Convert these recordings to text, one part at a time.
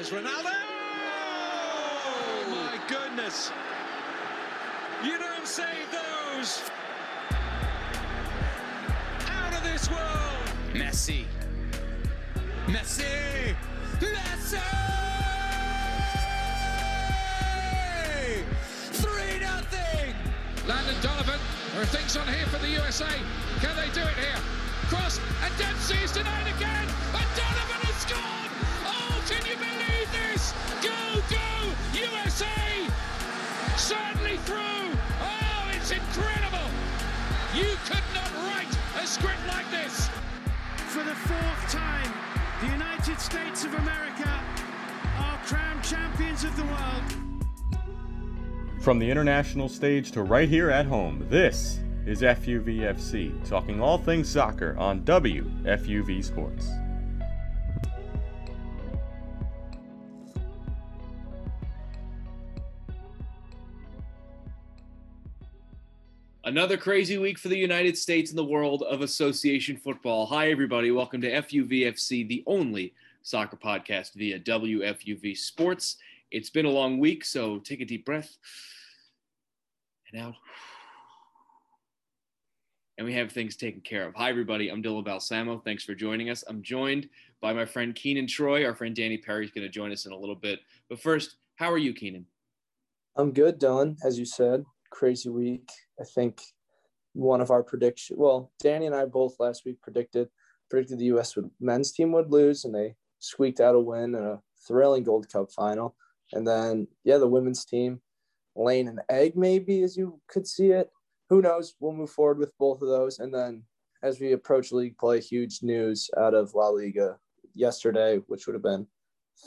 Here's Ronaldo! Oh, my goodness! You don't save those! Out of this world! Messi. Messi! Messi! 3 nothing. Landon Donovan. There are things on here for the USA. Can they do it here? Cross and Dempsey is denied again. And Donovan has scored. Oh, can you believe script like this. For the fourth time, the United States of America are crowned champions of the world. From the international stage to right here at home, this is FUVFC, talking all things soccer on WFUV Sports. Another crazy week for the United States and the world of association football. Hi, everybody. Welcome to FUVFC, the only soccer podcast via WFUV Sports. It's been a long week, so take a deep breath and out. And we have things taken care of. Hi, everybody. I'm Dylan Balsamo. Thanks for joining us. I'm joined by my friend Keenan Troy. Our friend Danny Perry is going to join us in a little bit. But first, how are you, Keenan? I'm good, Dylan. As you said, crazy week. I think one of our prediction. Well, Danny and I both last week predicted predicted the U.S. would men's team would lose, and they squeaked out a win in a thrilling Gold Cup final. And then, yeah, the women's team laying an egg, maybe as you could see it. Who knows? We'll move forward with both of those. And then, as we approach league play, huge news out of La Liga yesterday, which would have been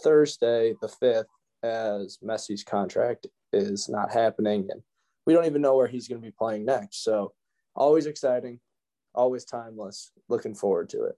Thursday, the fifth, as Messi's contract is not happening, and we don't even know where he's going to be playing next. So, always exciting, always timeless. Looking forward to it.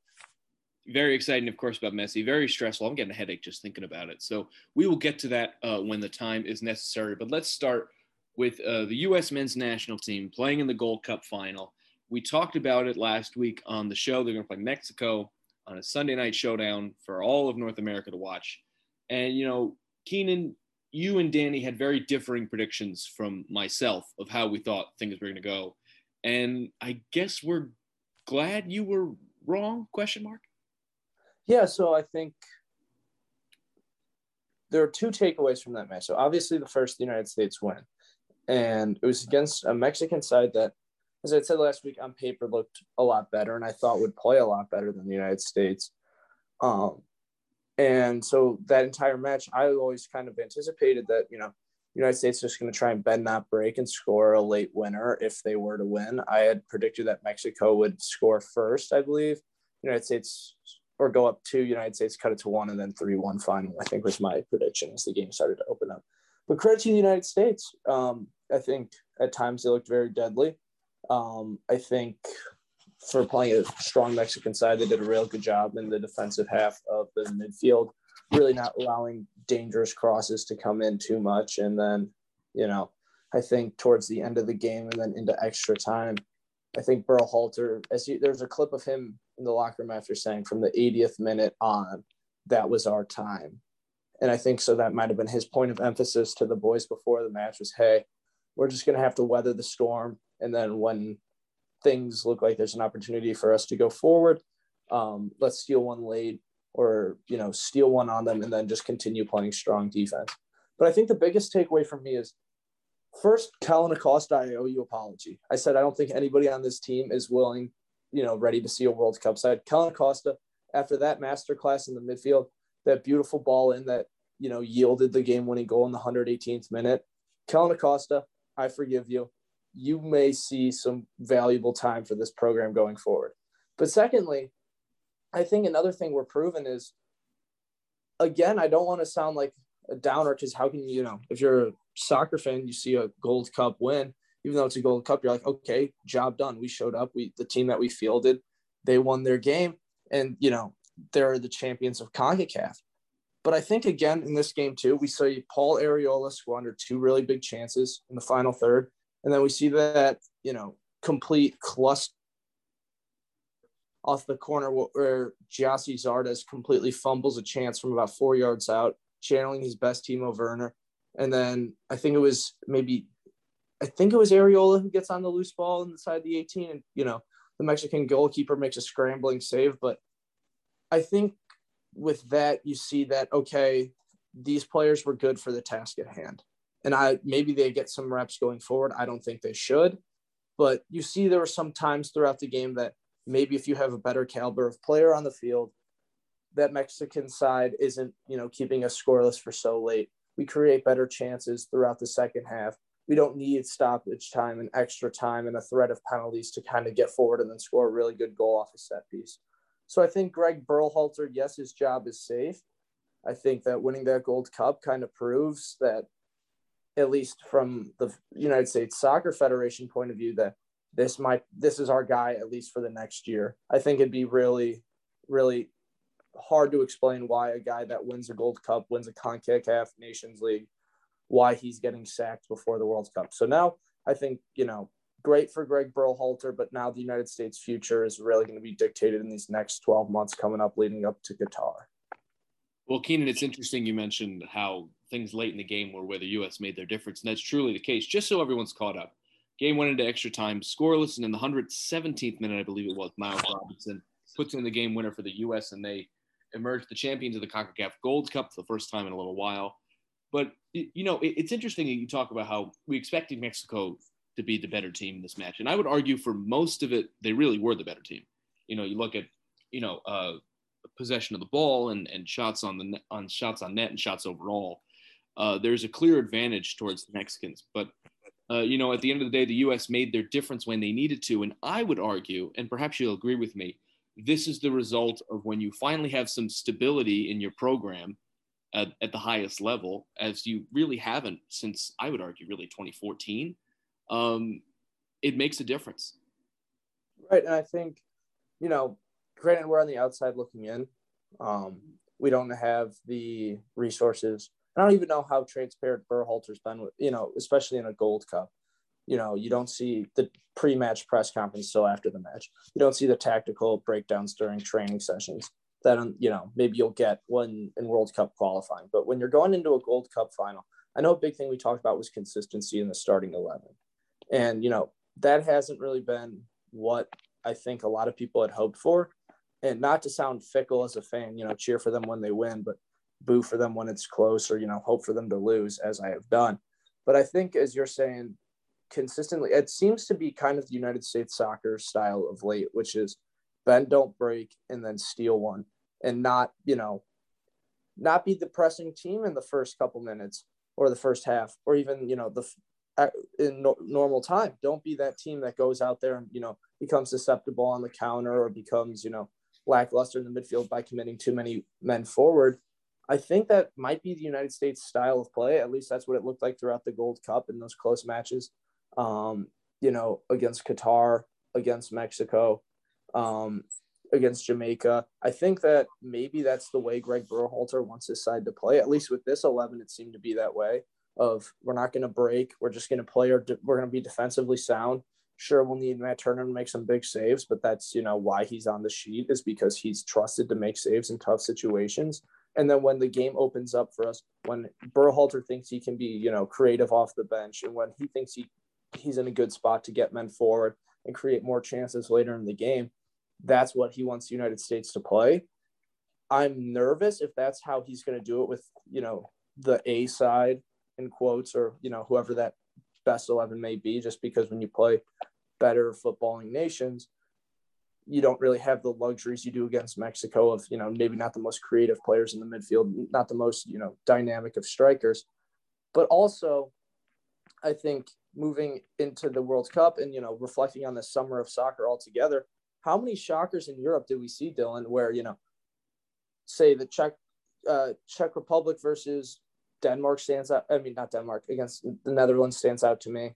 Very exciting, of course, about Messi. Very stressful. I'm getting a headache just thinking about it. So, we will get to that uh, when the time is necessary. But let's start with uh, the U.S. men's national team playing in the Gold Cup final. We talked about it last week on the show. They're going to play Mexico on a Sunday night showdown for all of North America to watch. And, you know, Keenan, you and Danny had very differing predictions from myself of how we thought things were going to go. And I guess we're glad you were wrong, question mark? Yeah, so I think there are two takeaways from that match. So obviously the first, the United States win. And it was against a Mexican side that, as I said last week, on paper looked a lot better and I thought would play a lot better than the United States. Um, and so that entire match, I always kind of anticipated that, you know, United States just going to try and bend not break and score a late winner if they were to win. I had predicted that Mexico would score first, I believe. United States or go up two, United States cut it to one and then three one final. I think was my prediction as the game started to open up. But credit to the United States. Um, I think at times they looked very deadly. Um, I think for playing a strong Mexican side, they did a real good job in the defensive half of the midfield, really not allowing dangerous crosses to come in too much. And then, you know, I think towards the end of the game and then into extra time, I think Berhalter, as he, there's a clip of him in the locker room after saying from the 80th minute on, that was our time. And I think so that might have been his point of emphasis to the boys before the match was, hey, we're just going to have to weather the storm. And then when things look like there's an opportunity for us to go forward, um, let's steal one late or, you know, steal one on them and then just continue playing strong defense. But I think the biggest takeaway from me is first, Kellyn Acosta, I owe you apology. I said I don't think anybody on this team is willing, you know, ready to see a World Cup side. Kellyn Acosta, after that masterclass in the midfield, that beautiful ball in that, you know, yielded the game winning goal in the 118th minute. Kellyn Acosta, I forgive you. You may see some valuable time for this program going forward. But secondly, I think another thing we're proven is again, I don't want to sound like a downer because how can you, you know, if you're a soccer fan, you see a Gold Cup win, even though it's a Gold Cup, you're like, okay, job done. We showed up. We the team that we fielded, they won their game, and you know they're the champions of Concacaf. But I think again in this game too, we saw Paul Arriola squander two really big chances in the final third, and then we see that you know complete cluster off the corner where Gyasi Zardes completely fumbles a chance from about four yards out. channeling his best Timo Werner. And then I think it was maybe, I think it was Arriola who gets on the loose ball inside the 18. And, you know, the Mexican goalkeeper makes a scrambling save. But I think with that, you see that, okay, these players were good for the task at hand. And I maybe they get some reps going forward. I don't think they should. But you see, there were some times throughout the game that maybe if you have a better caliber of player on the field, that Mexican side isn't, you know, keeping us scoreless for so late. We create better chances throughout the second half. We don't need stoppage time and extra time and a threat of penalties to kind of get forward and then score a really good goal off a set piece. So I think Greg Berhalter, yes, his job is safe. I think that winning that Gold Cup kind of proves that, at least from the United States Soccer Federation point of view, that this might this is our guy at least for the next year. I think it'd be really, really hard to explain why a guy that wins a Gold Cup, wins a CONCACAF Nations League, why he's getting sacked before the World Cup. So now I think, you know, great for Greg Berhalter, but now the United States future is really going to be dictated in these next 12 months coming up leading up to Qatar. Well, Keenan, it's interesting you mentioned how things late in the game were where the U.S. made their difference, and that's truly the case. Just so everyone's caught up, game went into extra time, scoreless, and in the 117th minute, I believe it was, Miles Robinson puts in the game winner for the U.S. and they emerged the champions of the CONCACAF Gold Cup for the first time in a little while. But you know, it's interesting that you talk about how we expected Mexico to be the better team in this match, and I would argue for most of it, they really were the better team. You know, you look at you know uh, possession of the ball and, and shots on the on shots on net and shots overall. Uh, there's a clear advantage towards the Mexicans, but uh, you know, at the end of the day, the U.S. made their difference when they needed to, and I would argue, and perhaps you'll agree with me, this is the result of when you finally have some stability in your program at, at the highest level, as you really haven't since I would argue really 2014. Um, it makes a difference. Right, and I think, you know, granted we're on the outside looking in. Um, we don't have the resources. I don't even know how transparent Berhalter's been with, you know, especially in a Gold Cup you know, you don't see the pre-match press conference till after the match. You don't see the tactical breakdowns during training sessions that um, you know maybe you'll get when in World Cup qualifying. But when you're going into a Gold Cup final, I know a big thing we talked about was consistency in the starting eleven, and you know that hasn't really been what I think a lot of people had hoped for. And not to sound fickle as a fan, you know, cheer for them when they win, but boo for them when it's close, or you know, hope for them to lose, as I have done. But I think, as you're saying, consistently it seems to be kind of the United States soccer style of late, which is bend don't break and then steal one and not, you know, not be the pressing team in the first couple minutes or the first half or even, you know, the in no, normal time. Don't be that team that goes out there and, you know, becomes susceptible on the counter or becomes, you know, lackluster in the midfield by committing too many men forward. I think that might be the United States style of play. At least that's what it looked like throughout the Gold Cup in those close matches um, you know, against Qatar, against Mexico, um, against Jamaica. I think that maybe that's the way Greg Berhalter wants his side to play. At least with this 11, it seemed to be that way of we're not going to break. We're just going to play or de- we're going to be defensively sound. Sure, we'll need Matt Turner to make some big saves, but that's, you know, why he's on the sheet is because he's trusted to make saves in tough situations. And then when the game opens up for us, when Berhalter thinks he can be, you know, creative off the bench and when he thinks he he's in a good spot to get men forward and create more chances later in the game. That's what he wants the United States to play. I'm nervous if that's how he's going to do it with, you know, the A side in quotes or, you know, whoever that best 11 may be, just because when you play better footballing nations, you don't really have the luxuries you do against Mexico of, you know, maybe not the most creative players in the midfield, not the most, you know, dynamic of strikers. But also, I think moving into the World Cup and you know reflecting on the summer of soccer altogether, how many shockers in Europe did we see, Dylan? Where you know, say the Czech uh, Czech Republic versus Denmark stands out. I mean, not Denmark against the Netherlands stands out to me.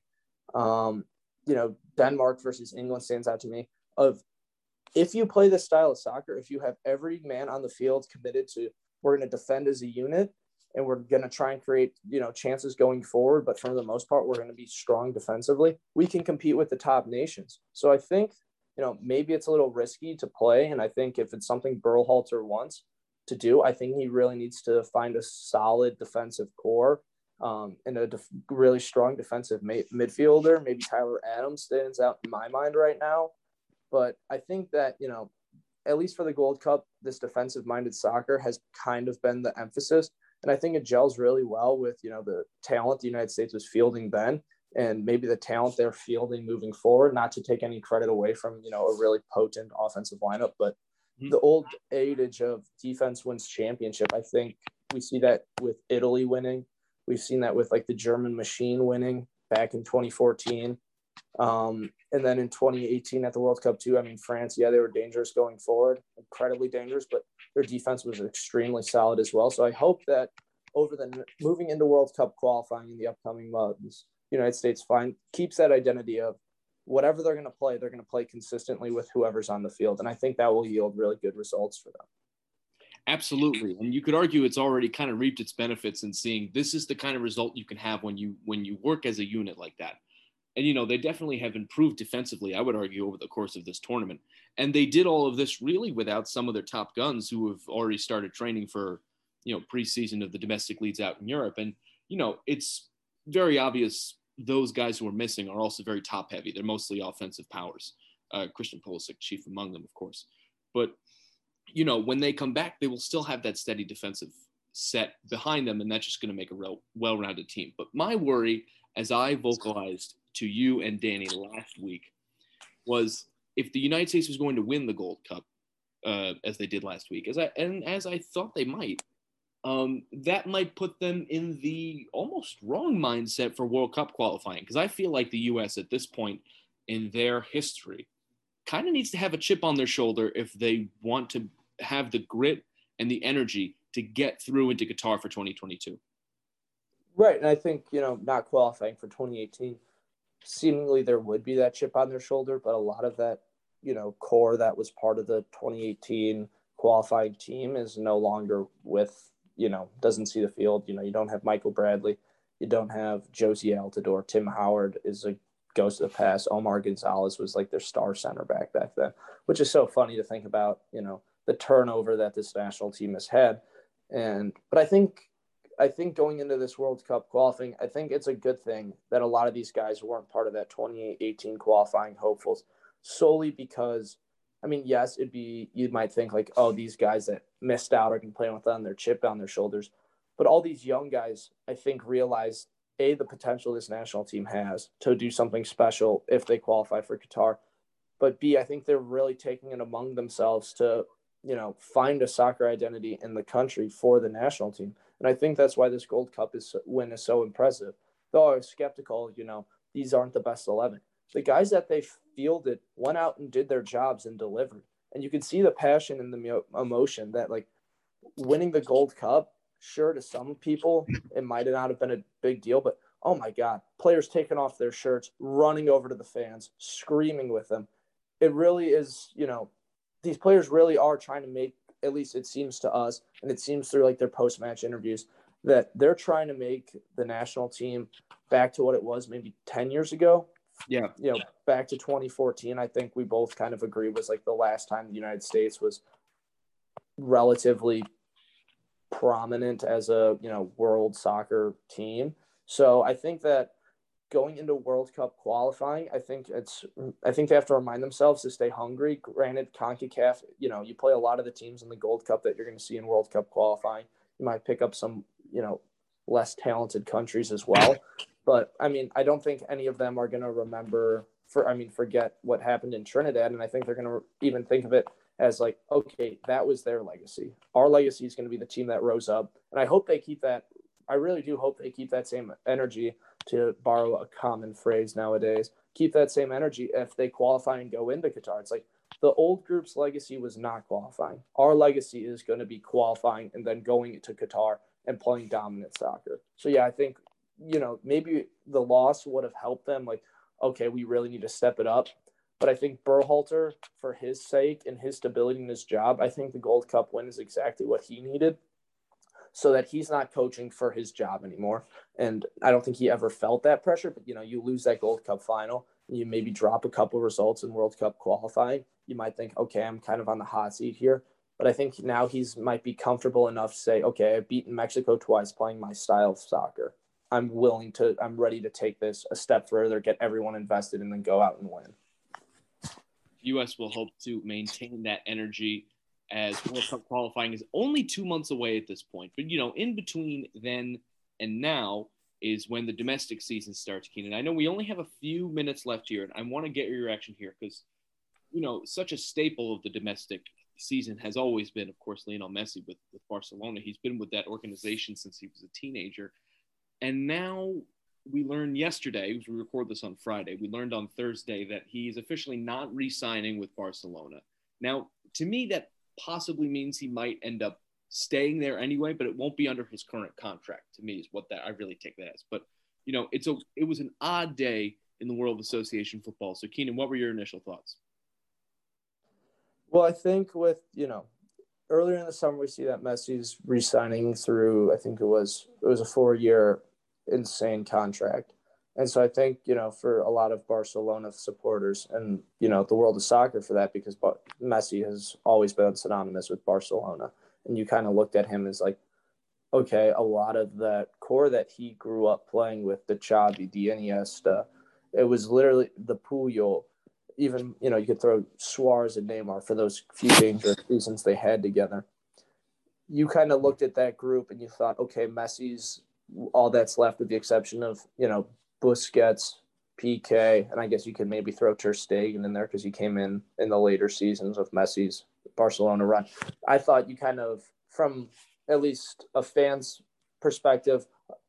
Um, you know, Denmark versus England stands out to me. Of if you play this style of soccer, if you have every man on the field committed to we're going to defend as a unit and we're going to try and create you know chances going forward but for the most part we're going to be strong defensively we can compete with the top nations so i think you know maybe it's a little risky to play and i think if it's something Berhalter wants to do. I think he really needs to find a solid defensive core um, and a def- really strong defensive ma- midfielder. Maybe Tyler Adams stands out in my mind right now. But I think that, you know, at least for the Gold Cup, this defensive minded soccer has kind of been the emphasis. And I think it gels really well with, you know, the talent the United States was fielding then and maybe the talent they're fielding moving forward, not to take any credit away from, you know, a really potent offensive lineup, but. The old adage of defense wins championship. I think we see that with Italy winning. We've seen that with like the German machine winning back in 2014. Um, and then in 2018 at the World Cup too, I mean, France, yeah, they were dangerous going forward, incredibly dangerous, but their defense was extremely solid as well. So I hope that over the moving into World Cup qualifying in the upcoming months, United States find keeps that identity of whatever they're going to play, they're going to play consistently with whoever's on the field, and I think that will yield really good results for them. Absolutely, and you could argue it's already kind of reaped its benefits in seeing this is the kind of result you can have when you when you work as a unit like that. And you know they definitely have improved defensively. I would argue over the course of this tournament, and they did all of this really without some of their top guns who have already started training for you know preseason of the domestic leagues out in Europe. And you know it's very obvious those guys who are missing are also very top heavy. They're mostly offensive powers. Uh, Christian Pulisic, chief among them, of course. But you know, when they come back, they will still have that steady defensive set behind them, and that's just going to make a real well-rounded team. But my worry, as I vocalized to you and Danny last week, was if the United States was going to win the Gold Cup, uh, as they did last week, as I and as I thought they might, um, that might put them in the almost wrong mindset for World Cup qualifying. Because I feel like the U.S. at this point in their history kind of needs to have a chip on their shoulder if they want to have the grit and the energy to get through into Qatar for 2022. Right. And I think, you know, not qualifying for 2018, seemingly there would be that chip on their shoulder, but a lot of that, you know, core that was part of the 2018 qualifying team is no longer with you know, doesn't see the field. You know, you don't have Michael Bradley, you don't have Jozy Altidore. Tim Howard is a goes to the pass. Omar Gonzalez was like their star center back back then, which is so funny to think about. You know, the turnover that this national team has had, and but I think. I think going into this World Cup qualifying, I think it's a good thing that a lot of these guys weren't part of that 2018 qualifying hopefuls solely because I mean, yes, it'd be you might think like, oh, these guys that missed out or play with on their chip on their shoulders. But all these young guys, I think, realize a the potential this national team has to do something special if they qualify for Qatar. But b, I think they're really taking it among themselves to you know find a soccer identity in the country for the national team, and I think that's why this Gold Cup is win is so impressive. Though I was skeptical, you know, these aren't the best eleven the guys that they fielded went out and did their jobs and delivered. And you can see the passion and the emotion that like winning the Gold Cup. Sure, to some people it might not have been a big deal, but oh my God, players taking off their shirts, running over to the fans, screaming with them. It really is, you know, these players really are trying to make, at least it seems to us, and it seems through like their post match interviews, that they're trying to make the national team back to what it was maybe 10 years ago yeah. You know, back to 2014, I think we both kind of agree was like the last time the United States was relatively prominent as a, you know, world soccer team. So I think that going into World Cup qualifying, I think it's I think they have to remind themselves to stay hungry. Granted, CONCACAF, you know, you play a lot of the teams in the Gold Cup that you're going to see in World Cup qualifying. You might pick up some, you know, less talented countries as well. But I mean, I don't think any of them are going to remember for I mean, forget what happened in Trinidad, and I think they're going to even think of it as like, okay, that was their legacy. Our legacy is going to be the team that rose up, and I hope they keep that. I really do hope they keep that same energy. To borrow a common phrase nowadays, keep that same energy if they qualify and go into Qatar. It's like the old group's legacy was not qualifying. Our legacy is going to be qualifying and then going to Qatar and playing dominant soccer. So yeah, I think you know, maybe the loss would have helped them. Like, okay, we really need to step it up. But I think Berhalter, for his sake and his stability in his job, I think the Gold Cup win is exactly what he needed so that he's not coaching for his job anymore. And I don't think he ever felt that pressure. But, you know, you lose that Gold Cup final, you maybe drop a couple results in World Cup qualifying. You might think, okay, I'm kind of on the hot seat here. But I think now he's might be comfortable enough to say, okay, I've beaten Mexico twice playing my style of soccer. I'm willing to, I'm ready to take this a step further, get everyone invested, and then go out and win. U.S. will hope to maintain that energy as World Cup qualifying is only two months away at this point. But, you know, in between then and now is when the domestic season starts, Keenan. I know we only have a few minutes left here, and I want to get your reaction here because, you know, such a staple of the domestic season has always been, of course, Lionel Messi with, with Barcelona. He's been with that organization since he was a teenager. And now we learned yesterday, we record this on Friday, we learned on Thursday that he's officially not re signing with Barcelona. Now, to me, that possibly means he might end up staying there anyway, but it won't be under his current contract. To me, is what that I really take that as. But you know, it's a it was an odd day in the world of association football. So, Keenan, what were your initial thoughts? Well, I think with you know earlier in the summer we see that Messi's re-signing through I think it was it was a four-year insane contract. And so I think, you know, for a lot of Barcelona supporters and, you know, the world of soccer for that, because Messi has always been synonymous with Barcelona. And you kind of looked at him as like, okay, a lot of that core that he grew up playing with, the Xavi, the Iniesta, it was literally the Puyol. Even, you know, you could throw Suarez and Neymar for those few dangerous seasons they had together. You kind of looked at that group and you thought, okay, Messi's all that's left with the exception of, you know, Busquets, Piqué, and I guess you could maybe throw Ter Stegen in there because he came in in the later seasons of Messi's Barcelona run. I thought you kind of, from at least a fan's perspective,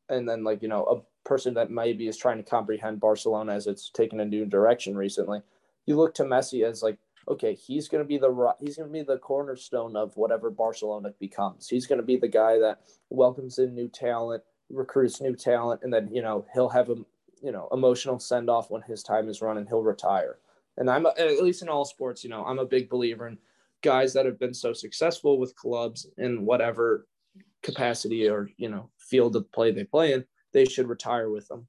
and then like you know a person that maybe is trying to comprehend Barcelona as it's taken a new direction recently, you look to Messi as like, okay, he's going to be the he's going to be the cornerstone of whatever Barcelona becomes. He's going to be the guy that welcomes in new talent, recruits new talent, and then you know he'll have a you know emotional send off when his time is run and he'll retire. And I'm at least in all sports, you know, I'm a big believer in guys that have been so successful with clubs in whatever capacity or you know field of play they play in, they should retire with them.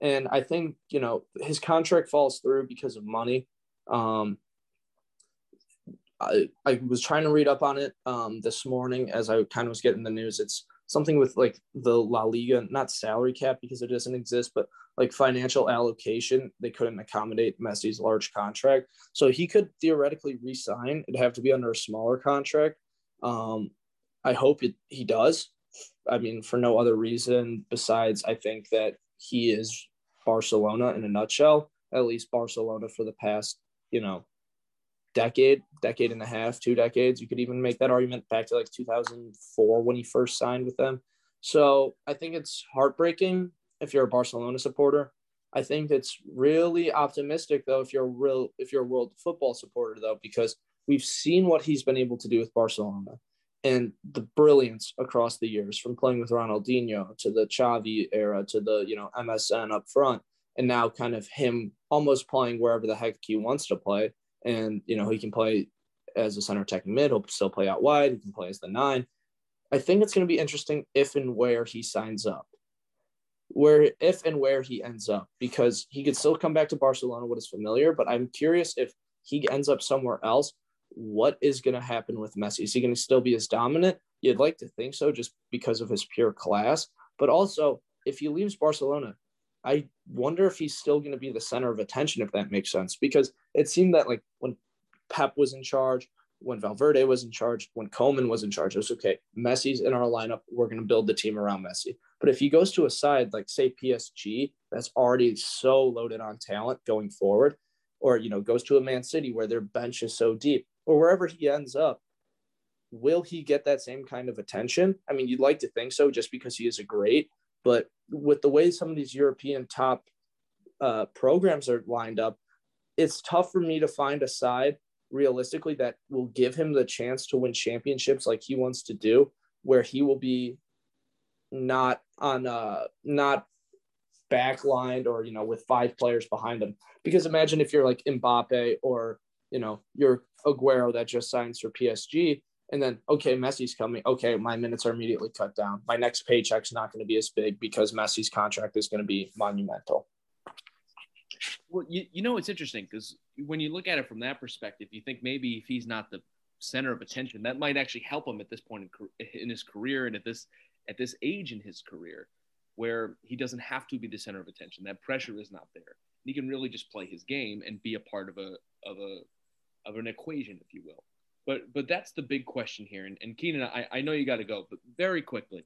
And I think you know his contract falls through because of money. Um, I, I was trying to read up on it um, this morning as I kind of was getting the news. It's something with like the La Liga, not salary cap because it doesn't exist, but like financial allocation. They couldn't accommodate Messi's large contract. So he could theoretically resign. It'd have to be under a smaller contract. Um, I hope it, he does. I mean, for no other reason besides I think that he is Barcelona in a nutshell, at least Barcelona for the past, you know, decade, decade and a half, two decades. You could even make that argument back to like 2004 when he first signed with them. So I think it's heartbreaking if you're a Barcelona supporter. I think it's really optimistic though if you're real if you're a world football supporter though because we've seen what he's been able to do with Barcelona and the brilliance across the years from playing with Ronaldinho to the Xavi era to the you know MSN up front and now kind of him almost playing wherever the heck he wants to play and you know he can play as a center attacking mid. He'll still play out wide. He can play as the nine. I think it's going to be interesting if and where he signs up, where if and where he ends up, because he could still come back to Barcelona, what is familiar. But I'm curious if he ends up somewhere else. What is going to happen with Messi? Is he going to still be as dominant? You'd like to think so, just because of his pure class. But also, if he leaves Barcelona, I wonder if he's still going to be the center of attention, if that makes sense, because it seemed that like when Pep was in charge, when Valverde was in charge, when Koeman was in charge, it was okay. Messi's in our lineup. We're going to build the team around Messi. But if he goes to a side like say PSG, that's already so loaded on talent going forward, or you know goes to a Man City where their bench is so deep, or wherever he ends up, will he get that same kind of attention? I mean, you'd like to think so, just because he is a great. But with the way some of these European top uh, programs are lined up, it's tough for me to find a side realistically that will give him the chance to win championships like he wants to do, where he will be not on uh not backlined or you know with five players behind him. Because imagine if you're like Mbappe or you know you're Aguero that just signs for PSG, and then okay messi's coming okay my minutes are immediately cut down my next paycheck's not going to be as big because messi's contract is going to be monumental well you, you know it's interesting because when you look at it from that perspective you think maybe if he's not the center of attention. That might actually help him at this point in, in his career and at this at this age in his career, where he doesn't have to be the center of attention. That pressure is not there. He can really just play his game and be a part of a of a of an equation, if you will. But but that's the big question here. And, and Keenan, I, I know you got to go, but very quickly,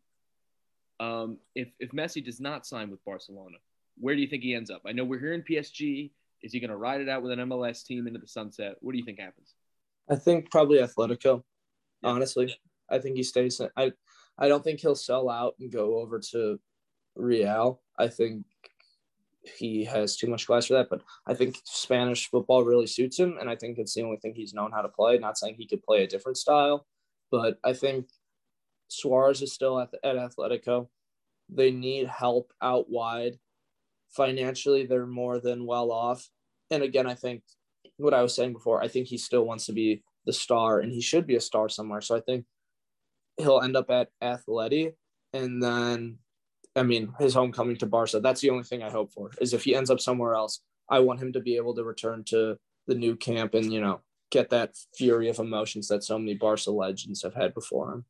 um, if if Messi does not sign with Barcelona, where do you think he ends up? I know we're here in PSG. Is he going to ride it out with an MLS team into the sunset? What do you think happens? I think probably Atletico. Yeah. Honestly, I think he stays. I I don't think he'll sell out and go over to Real. I think he has too much class for that. But I think Spanish football really suits him, and I think it's the only thing he's known how to play. Not saying he could play a different style, but I think Suarez is still at, the, at Atletico. They need help out wide. Financially, they're more than well off. And again, I think what I was saying before, I think he still wants to be the star, and he should be a star somewhere. So I think he'll end up at Atleti, and then I mean, his homecoming to Barca. That's the only thing I hope for. Is if he ends up somewhere else, I want him to be able to return to the Nou Camp and you know get that fury of emotions that so many Barca legends have had before him.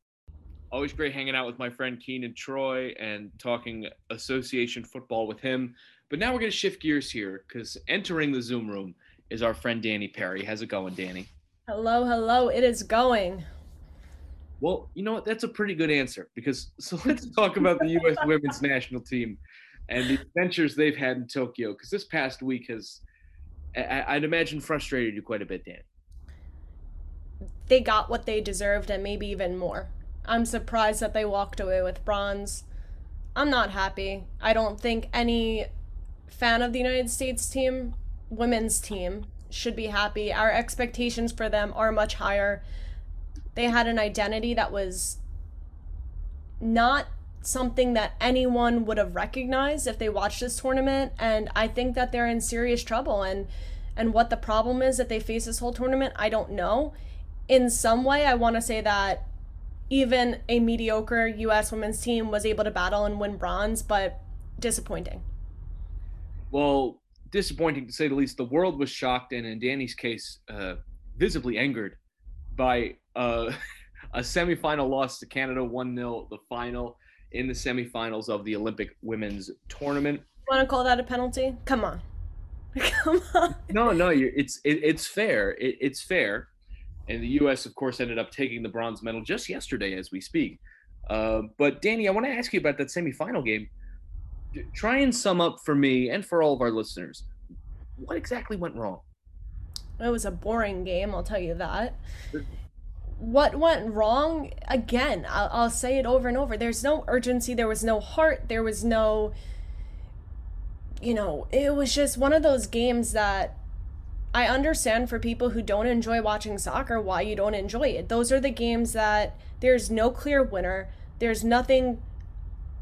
Always great hanging out with my friend Keenan Troy and talking association football with him. But now we're going to shift gears here because entering the Zoom room is our friend Danny Perry. How's it going, Danny? Hello, hello. It is going. Well, you know what? That's a pretty good answer because so let's talk about the U.S. women's national team and the adventures they've had in Tokyo because this past week has, I- would imagine, frustrated you quite a bit, Dan. They got what they deserved and maybe even more. I'm surprised that they walked away with bronze. I'm not happy. I don't think any fan of the United States team, women's team, should be happy. Our expectations for them are much higher they had an identity that was not something that anyone would have recognized if they watched this tournament and I think that they're in serious trouble and and what the problem is that they face this whole tournament I don't know. In some way I want to say that even a mediocre US women's team was able to battle and win bronze but disappointing. Well disappointing to say the least. The world was shocked and in Danny's case uh, visibly angered by uh, a semifinal loss to Canada, 1 0, the final in the semifinals of the Olympic women's tournament. You Want to call that a penalty? Come on. Come on. No, no, it's it, it's fair. It, it's fair. And the U.S., of course, ended up taking the bronze medal just yesterday as we speak. Uh, but Danny, I want to ask you about that semifinal game. Try and sum up for me and for all of our listeners what exactly went wrong. It was a boring game, I'll tell you that what went wrong again I'll, I'll, say it over and over. There's no urgency. There was no heart. There was no you know it was just one of those games that i understand for people who don't enjoy watching soccer why you don't enjoy it. Those are the games that there's no clear winner. There's nothing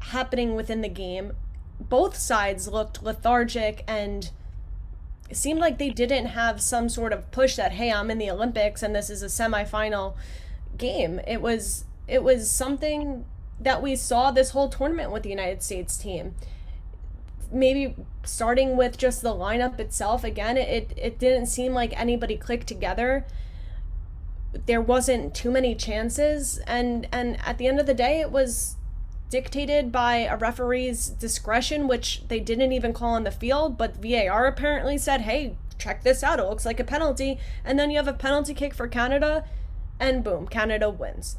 happening within the game. Both sides looked lethargic and it seemed like they didn't have some sort of push that hey i'm in the olympics and this is a semifinal game. It was it was something that we saw this whole tournament with the united states team. Maybe starting with just the lineup itself again it it didn't seem like anybody clicked together. There wasn't too many chances. And and at the end of the day it was dictated by a referee's discretion, which they didn't even call on the field, but VAR apparently said, hey, check this out. It looks like a penalty. And then you have a penalty kick for Canada, and boom, Canada wins.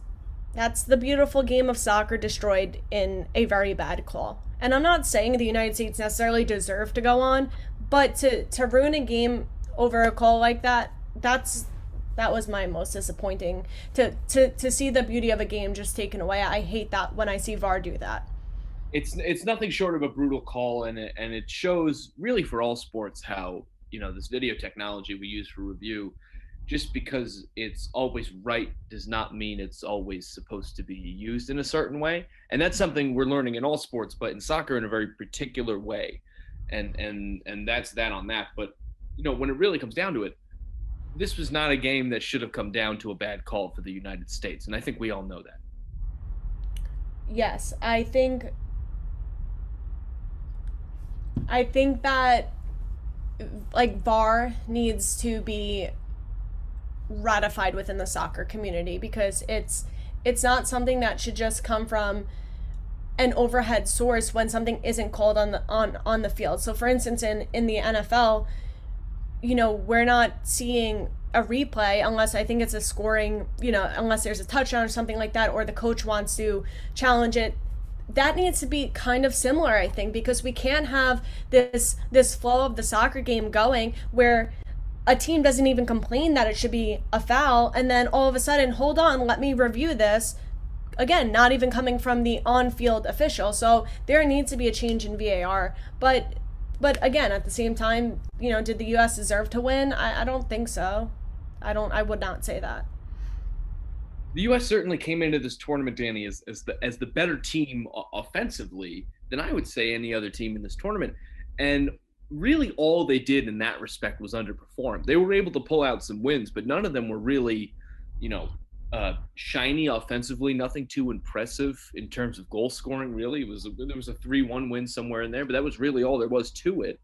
That's the beautiful game of soccer destroyed in a very bad call. And I'm not saying the United States necessarily deserve to go on, but to, to ruin a game over a call like that, that's that was my most disappointing to to to see the beauty of a game just taken away. I hate that when I see VAR do that. It's it's nothing short of a brutal call, and it and it shows really for all sports how you know this video technology we use for review. Just because it's always right does not mean it's always supposed to be used in a certain way, and that's something we're learning in all sports, but in soccer in a very particular way, and and and that's that on that. But you know when it really comes down to it, this was not a game that should have come down to a bad call for the United States, and I think we all know that. Yes, I think I think that like VAR needs to be ratified within the soccer community because it's it's not something that should just come from an overhead source when something isn't called on the on on the field. So for instance in in the NFL, you know, we're not seeing a replay unless I think it's a scoring, you know, unless there's a touchdown or something like that or the coach wants to challenge it. That needs to be kind of similar i think because we can't have this this flow of the soccer game going where a team doesn't even complain that it should be a foul and then all of a sudden hold on let me review this. Again not even coming from the on-field official. So there needs to be a change in var but but again at the same time you know did the us deserve to win i, I don't think so i don't i would not say that the U.S. certainly came into this tournament, Danny, as, as the as the better team offensively than I would say any other team in this tournament, and really all they did in that respect was underperform. They were able to pull out some wins, but none of them were really, you know, uh, shiny offensively. Nothing too impressive in terms of goal scoring. Really, it was there was a three-one win somewhere in there, but that was really all there was to it.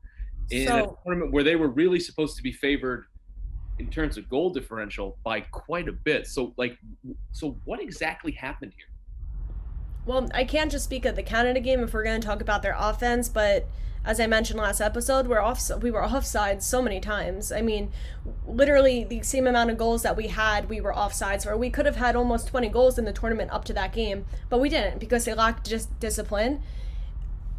In so, a tournament where they were really supposed to be favored in terms of goal differential by quite a bit. So like so what exactly happened here? Well, I can't just speak of the Canada game if we're going to talk about their offense, but as I mentioned last episode, we're off we were offsides so many times. I mean, literally the same amount of goals that we had, we were offsides where we could have had almost 20 goals in the tournament up to that game, but we didn't because they lacked just discipline.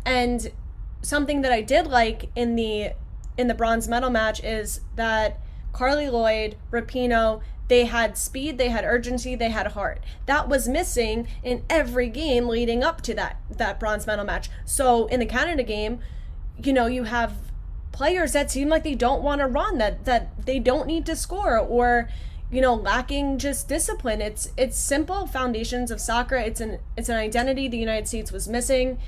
And something that I did like in the in the bronze medal match is that Carly Lloyd, Rapinoe, they had speed, they had urgency, they had heart. That was missing in every game leading up to that that bronze medal match. So in the Canada game, you know, you have players that seem like they don't want to run, that that they don't need to score or you know, lacking just discipline. It's it's simple foundations of soccer. It's an it's an identity the United States was missing.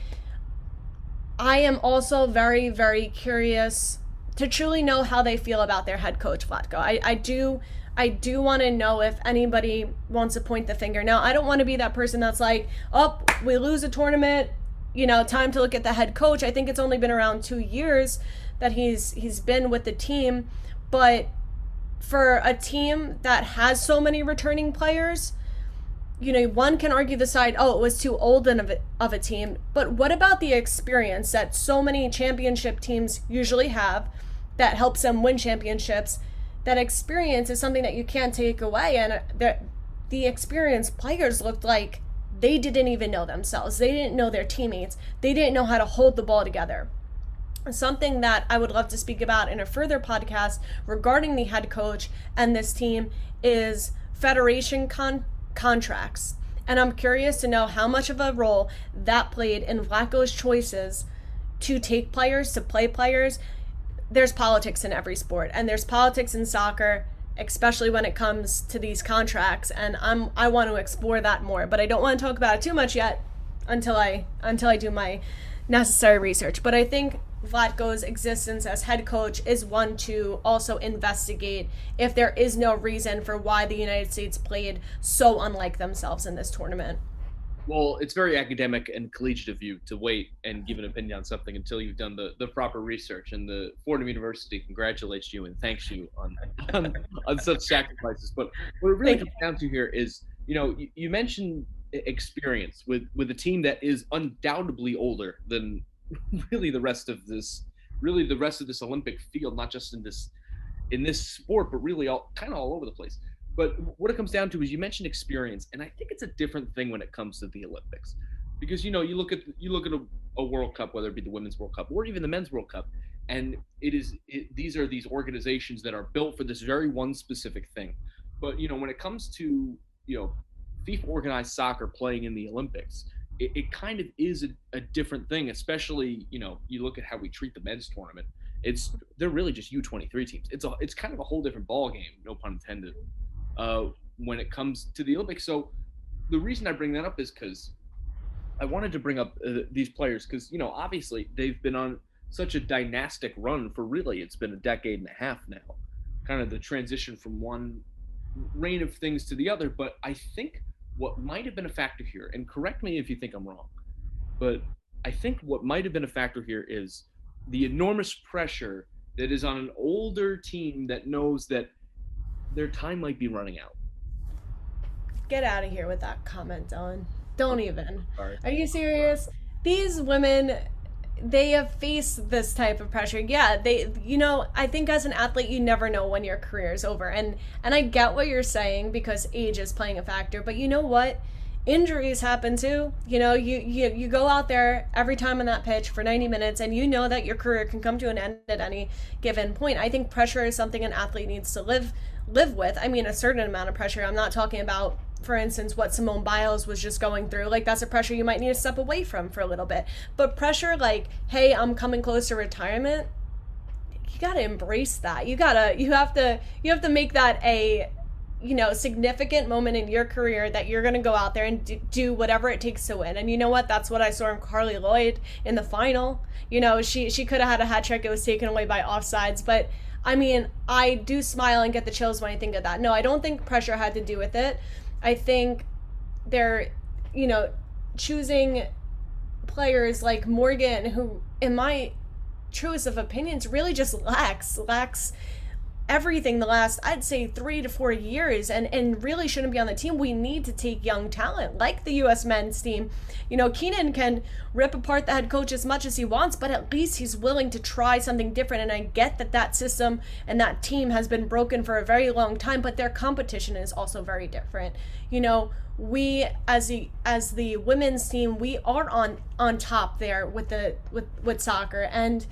I am also very very curious to truly know how they feel about their head coach Vlatko. I, I do I do want to know if anybody wants to point the finger. Now, I don't want to be that person that's like, "Oh, we lose a tournament, you know, time to look at the head coach." I think it's only been around 2 years that he's he's been with the team, but for a team that has so many returning players, you know, one can argue the side, oh, it was too old of of a team. But what about the experience that so many championship teams usually have? that helps them win championships that experience is something that you can't take away and uh, the, the experienced players looked like they didn't even know themselves they didn't know their teammates they didn't know how to hold the ball together something that i would love to speak about in a further podcast regarding the head coach and this team is federation con- contracts. And i'm curious to know how much of a role that played in Vlatko's choices to take players to play players. There's politics in every sport and there's politics in soccer especially when it comes to these contracts and I'm I want to explore that more but I don't want to talk about it too much yet until I until I do my necessary research but I think Vlatko's existence as head coach is one to also investigate if there is no reason for why the United States played so unlike themselves in this tournament well, it's very academic and collegiate of you to wait and give an opinion on something until you've done the, the proper research. And the Fordham University congratulates you and thanks you on on, on such sacrifices. But what it really comes down to here is, you know, you, you mentioned experience with with a team that is undoubtedly older than really the rest of this, really the rest of this Olympic field, not just in this in this sport, but really all kind of all over the place. But what it comes down to is you mentioned experience, and I think it's a different thing when it comes to the Olympics, because you know you look at you look at a, a World Cup, whether it be the Women's World Cup or even the Men's World Cup, and it is it, these are these organizations that are built for this very one specific thing. But you know when it comes to you know FIFA organized soccer playing in the Olympics, it, it kind of is a, a different thing. Especially you know you look at how we treat the men's tournament. It's they're really just U23 teams. It's a it's kind of a whole different ball game, no pun intended uh, when it comes to the Olympics. So the reason I bring that up is because I wanted to bring up uh, these players because you know obviously they've been on such a dynastic run for really it's been a decade and a half now, kind of the transition from one reign of things to the other. But I think what might have been a factor here, and correct me if you think I'm wrong, but I think what might have been a factor here is the enormous pressure that is on an older team that knows that their time might be running out. Get out of here with that comment, Dylan. Don't even. Sorry. Are you serious? These women they have faced this type of pressure. Yeah, they you know, I think as an athlete you never know when your career is over. And and I get what you're saying because age is playing a factor, but you know what? Injuries happen too. You know, you you you go out there every time on that pitch for 90 minutes and you know that your career can come to an end at any given point. I think pressure is something an athlete needs to live live with. I mean, a certain amount of pressure. I'm not talking about for instance, what Simone Biles was just going through, like that's a pressure you might need to step away from for a little bit. But pressure like, hey, I'm coming close to retirement, you gotta embrace that. You gotta, you have to, you have to make that a, you know, significant moment in your career that you're gonna go out there and do whatever it takes to win. And you know what? That's what I saw in Carli Lloyd in the final. You know, she she could have had a hat trick. It was taken away by offsides, but. I mean, I do smile and get the chills when I think of that. No, I don't think pressure had to do with it. I think they're, you know, choosing players like Morgan, who, in my truest of opinions, really just lacks lacks everything the last I'd say three to four years and and really shouldn't be on the team. We need to take young talent like the US men's team. You know, Keenan can rip apart the head coach as much as he wants, but at least he's willing to try something different and I get that that system and that team has been broken for a very long time, but their competition is also very different. You know, we as the as the women's team, we are on on top there with the with with soccer and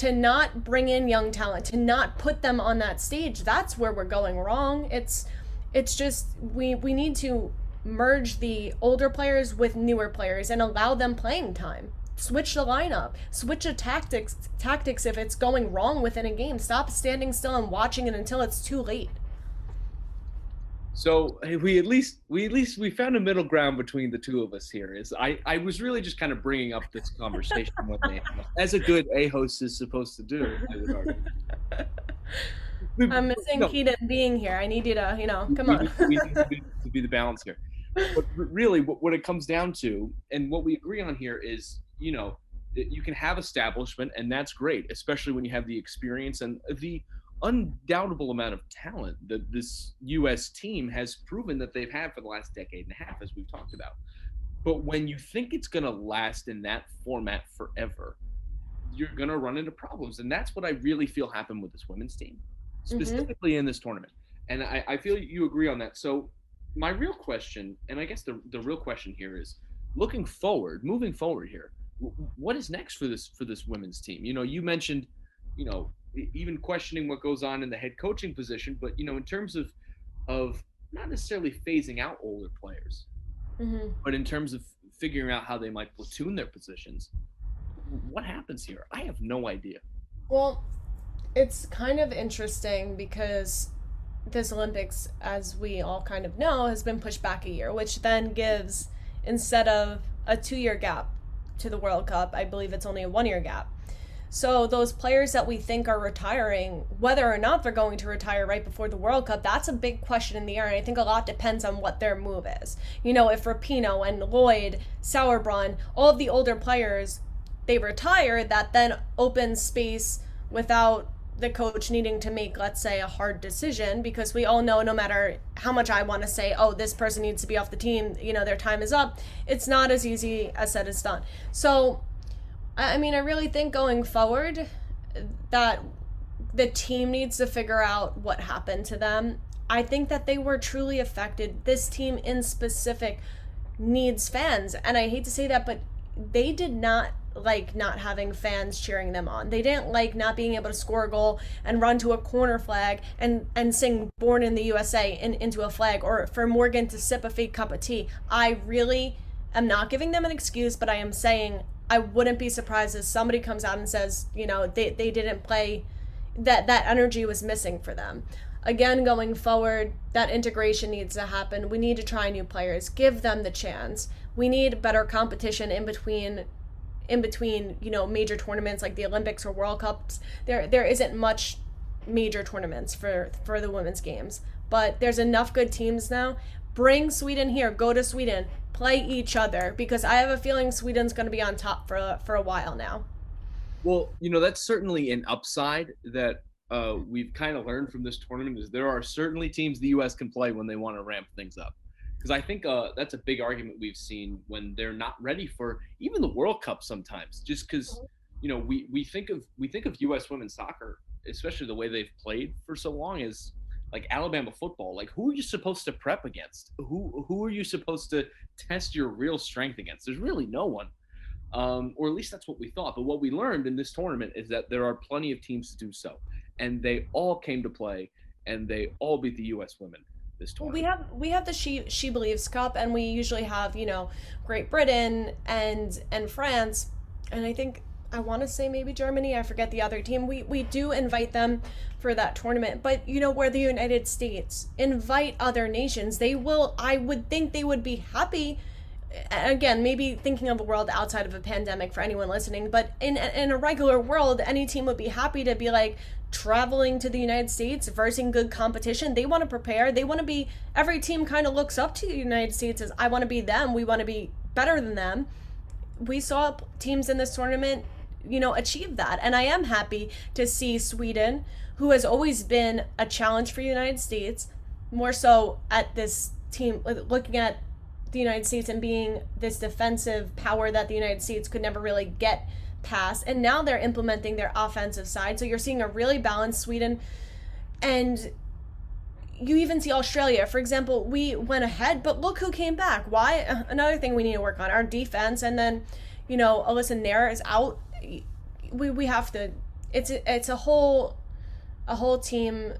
to not bring in young talent, to not put them on that stage, that's where we're going wrong. It's it's just we we need to merge the older players with newer players and allow them playing time. Switch the lineup, switch the tactics tactics if it's going wrong within a game. Stop standing still and watching it until it's too late. So we at least we at least we found a middle ground between the two of us here. Is I I was really just kind of bringing up this conversation with me, as a good a host is supposed to do. I would argue. I'm missing no. Keaton being here. I need you to you know come on. we need to be, to be the balance here. But really, what, what it comes down to, and what we agree on here is, you know, you can have establishment, and that's great, especially when you have the experience and the undoubtable amount of talent that this U.S. team has proven that they've had for the last decade and a half, as we've talked about. But when you think it's going to last in that format forever, you're going to run into problems. And that's what I really feel happened with this women's team, mm-hmm. specifically mm-hmm. in this tournament. And I, I feel you agree on that. So, my real question, and I guess the, the real question here is looking forward, moving forward here, what is next for this for this women's team? You know, you mentioned, you know, even questioning what goes on in the head coaching position. But you know, in terms of of not necessarily phasing out older players, mm-hmm. but in terms of figuring out how they might platoon their positions, what happens here? I have no idea. Well, it's kind of interesting because this Olympics, as we all kind of know, has been pushed back a year, which then gives instead of a two year gap to the World Cup, I believe it's only a one year gap. So those players that we think are retiring, whether or not they're going to retire right before the World Cup, that's a big question in the air. And I think a lot depends on what their move is. You know, if Rapinoe and Lloyd, Sauerbrunn, all of the older players, they retire, that then opens space without the coach needing to make, let's say, a hard decision because we all know no matter how much I want to say, oh, this person needs to be off the team, you know, their time is up, it's not as easy as said as done. So I mean, I really think going forward that the team needs to figure out what happened to them. I think that they were truly affected. This team in specific needs fans. And I hate to say that, but they did not like not having fans cheering them on. They didn't like not being able to score a goal and run to a corner flag and and sing "Born in the USA" in, into a flag, or for Morgan to sip a fake cup of tea. I really am not giving them an excuse, but I am saying I wouldn't be surprised if somebody comes out and says, you know, they, they didn't play that that energy was missing for them. Again, going forward, that integration needs to happen. We need to try new players, give them the chance. We need better competition in between in between, you know, major tournaments like the Olympics or World Cups. There there isn't much major tournaments for for the women's games, but there's enough good teams now. Bring Sweden here, go to Sweden, play each other because I have a feeling Sweden's going to be on top for for a while now. Well, you know that's certainly an upside that uh, we've kind of learned from this tournament is there are certainly teams the U.S. can play when they want to ramp things up. Because I think uh, that's a big argument we've seen when they're not ready for even the World Cup sometimes. Just because you know we we think of we think of U.S. women's soccer, especially the way they've played for so long, as like Alabama football. Like who are you supposed to prep against? Who who are you supposed to test your real strength against? There's really no one. Um, or at least that's what we thought. But what we learned in this tournament is that there are plenty of teams to do so and they all came to play, and they all beat the U.S. women this tournament. We have we have the She She Believes Cup, and we usually have you know Great Britain and and France, and I think I want to say maybe Germany. I forget the other team. We we do invite them for that tournament, but you know where the United States invite other nations, they will. I would think they would be happy again, maybe thinking of a world outside of a pandemic for anyone listening, but in in a regular world, any team would be happy to be like traveling to the United States, versing good competition. They want to prepare. They want to be. Every team kind of looks up to the United States as I want to be them. We want to be better than them. We saw teams in this tournament, you know, achieve that, and I am happy to see Sweden, who has always been a challenge for the United States, more so at this team looking at the United States and being this defensive power that the United States could never really get past. And now they're implementing their offensive side. So you're seeing a really balanced Sweden. And you even see Australia. For example, we went ahead, but look who came back. Why? Another thing we need to work on our defense. And then, you know, Alyssa Naeher is out. We, we have to, it's, it's a whole, a whole team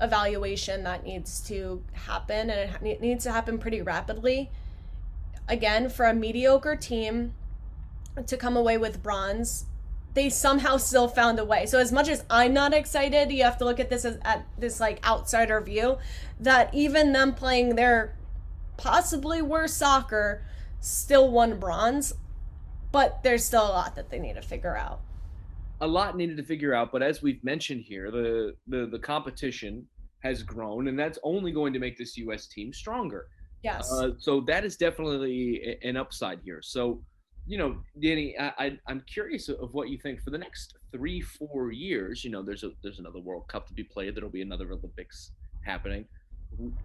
evaluation that needs to happen and it needs to happen pretty rapidly. Again, for a mediocre team to come away with bronze, they somehow still found a way. So as much as I'm not excited, you have to look at this as at this like outsider view that even them playing their possibly worse soccer still won bronze, but there's still a lot that they need to figure out a lot needed to figure out. But as we've mentioned here, the the the competition has grown, and that's only going to make this U.S. team stronger. Yes. Uh, so that is definitely an upside here. So, you know, Danny, I, I am curious of what you think for the next three four years. You know, there's a there's another World Cup to be played. There'll be another Olympics happening.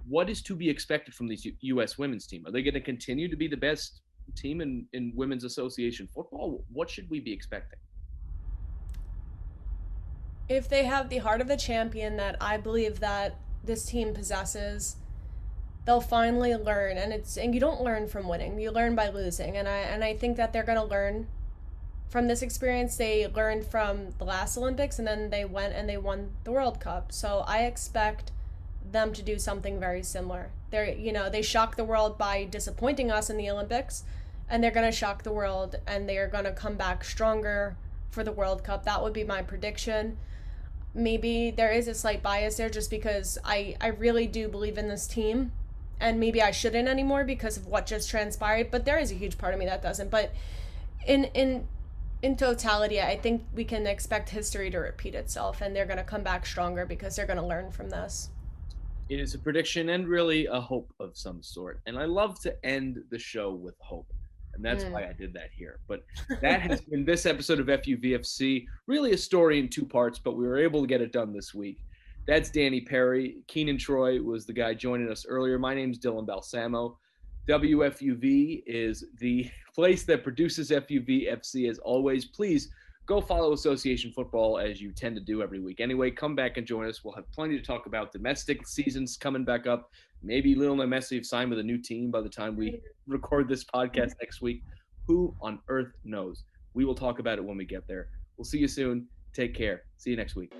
What is to be expected from this U.S. women's team? Are they going to continue to be the best team in, in women's association football? What should we be expecting? if they have the heart of the champion that I believe that this team possesses, they'll finally learn and it's and you don't learn from winning. You learn by losing. And I and I think that they're going to learn from this experience. They learned from the last Olympics and then they went and they won the World Cup. So I expect them to do something very similar. They're you know, they shocked the world by disappointing us in the Olympics and they're going to shock the world and they are going to come back stronger for the World Cup. That would be my prediction. Maybe there is a slight bias there just because I, I really do believe in this team and maybe I shouldn't anymore because of what just transpired but there is a huge part of me that doesn't. But in in in totality I think we can expect history to repeat itself and they're going to come back stronger because they're going to learn from this. It is a prediction and really a hope of some sort and I love to end the show with hope and that's mm. why I did that here. But that has been this episode of FUVFC. Really a story in two parts, but we were able to get it done this week. That's Danny Perry. Keenan Troy was the guy joining us earlier. My name's Dylan Balsamo. WFUV is the place that produces FUVFC as always. Please go follow Association Football as you tend to do every week. Anyway, come back and join us. We'll have plenty to talk about. Domestic seasons coming back up. Maybe Lionel Messi have signed with a new team by the time we record this podcast next week. Who on earth knows? We will talk about it when we get there. We'll see you soon. Take care. See you next week.